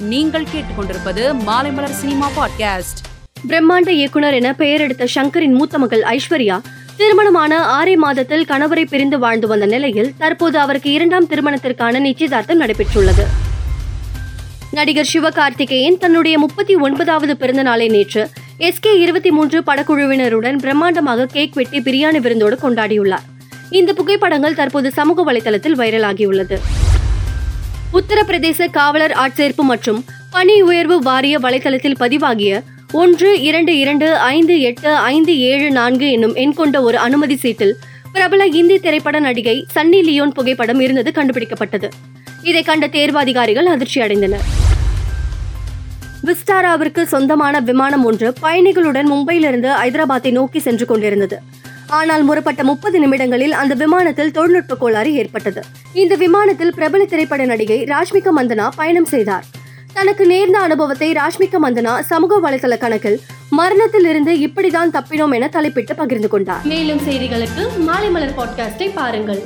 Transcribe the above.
நீங்கள் கேட்டுக்கொண்டிருப்பது Maalaimalar cinema podcast. பிரம்மாண்ட இயக்குனர் என பெயர் எடுத்த சங்கரின் மூத்த மகள் ஐஸ்வர்யா திருமணமான ஆறே மாதத்தில் கணவரை பிரிந்து வாழ்ந்து வந்த நிலையில் தற்போது அவருக்கு இரண்டாம் திருமணத்திற்கான நிச்சயதார்த்தம் நடைபெற்றுள்ளது. நடிகர் சிவகார்த்திகேயன் தன்னுடைய முப்பத்தி ஒன்பதாவது பிறந்த நாளை நேற்று எஸ்கே இருபத்தி மூன்று படக்குழுவினருடன் பிரம்மாண்டமாக கேக் வெட்டி பிரியாணி விருந்தோடு கொண்டாடியுள்ளார். இந்த புகைப்படங்கள் தற்போது சமூக வலைதளத்தில் வைரலாகியுள்ளது. உத்தரப்பிரதேச காவலர் ஆட்சேர்ப்பு மற்றும் பணி உயர்வு வாரிய வலைதளத்தில் பதிவாகிய ஒன்று இரண்டு இரண்டு ஐந்து எட்டு ஐந்து ஏழு நான்கு என்னும் எண் கொண்ட ஒரு அனுமதி சீட்டில் பிரபல இந்தி திரைப்பட நடிகை சன்னி லியோன் புகைப்படம் இருந்தது கண்டுபிடிக்கப்பட்டது. இதை கண்ட தேர்வு அதிகாரிகள் அதிர்ச்சி அடைந்தனர் விஸ்டாராவிற்கு சொந்தமான விமானம் ஒன்று பயணிகளுடன் மும்பையிலிருந்து ஐதராபாத்தை நோக்கி சென்று கொண்டிருந்தது. ஆனால் முறப்பட்ட முப்பது நிமிடங்களில் அந்த விமானத்தில் தொழில்நுட்ப கோளாறு ஏற்பட்டது. இந்த விமானத்தில் பிரபல திரைப்பட நடிகை ராஷ்மிகா மந்தனா பயணம் செய்தார். தனக்கு நேர்ந்த அனுபவத்தை ராஷ்மிகா மந்தனா சமூக வலைதள கணக்கில் மரணத்தில் இருந்து இப்படிதான் தப்பினோம் என தலைப்பிட்டு பகிர்ந்து கொண்டார். மேலும் செய்திகளுக்கு மாலை மலர் பாட்காஸ்டை பாருங்கள்.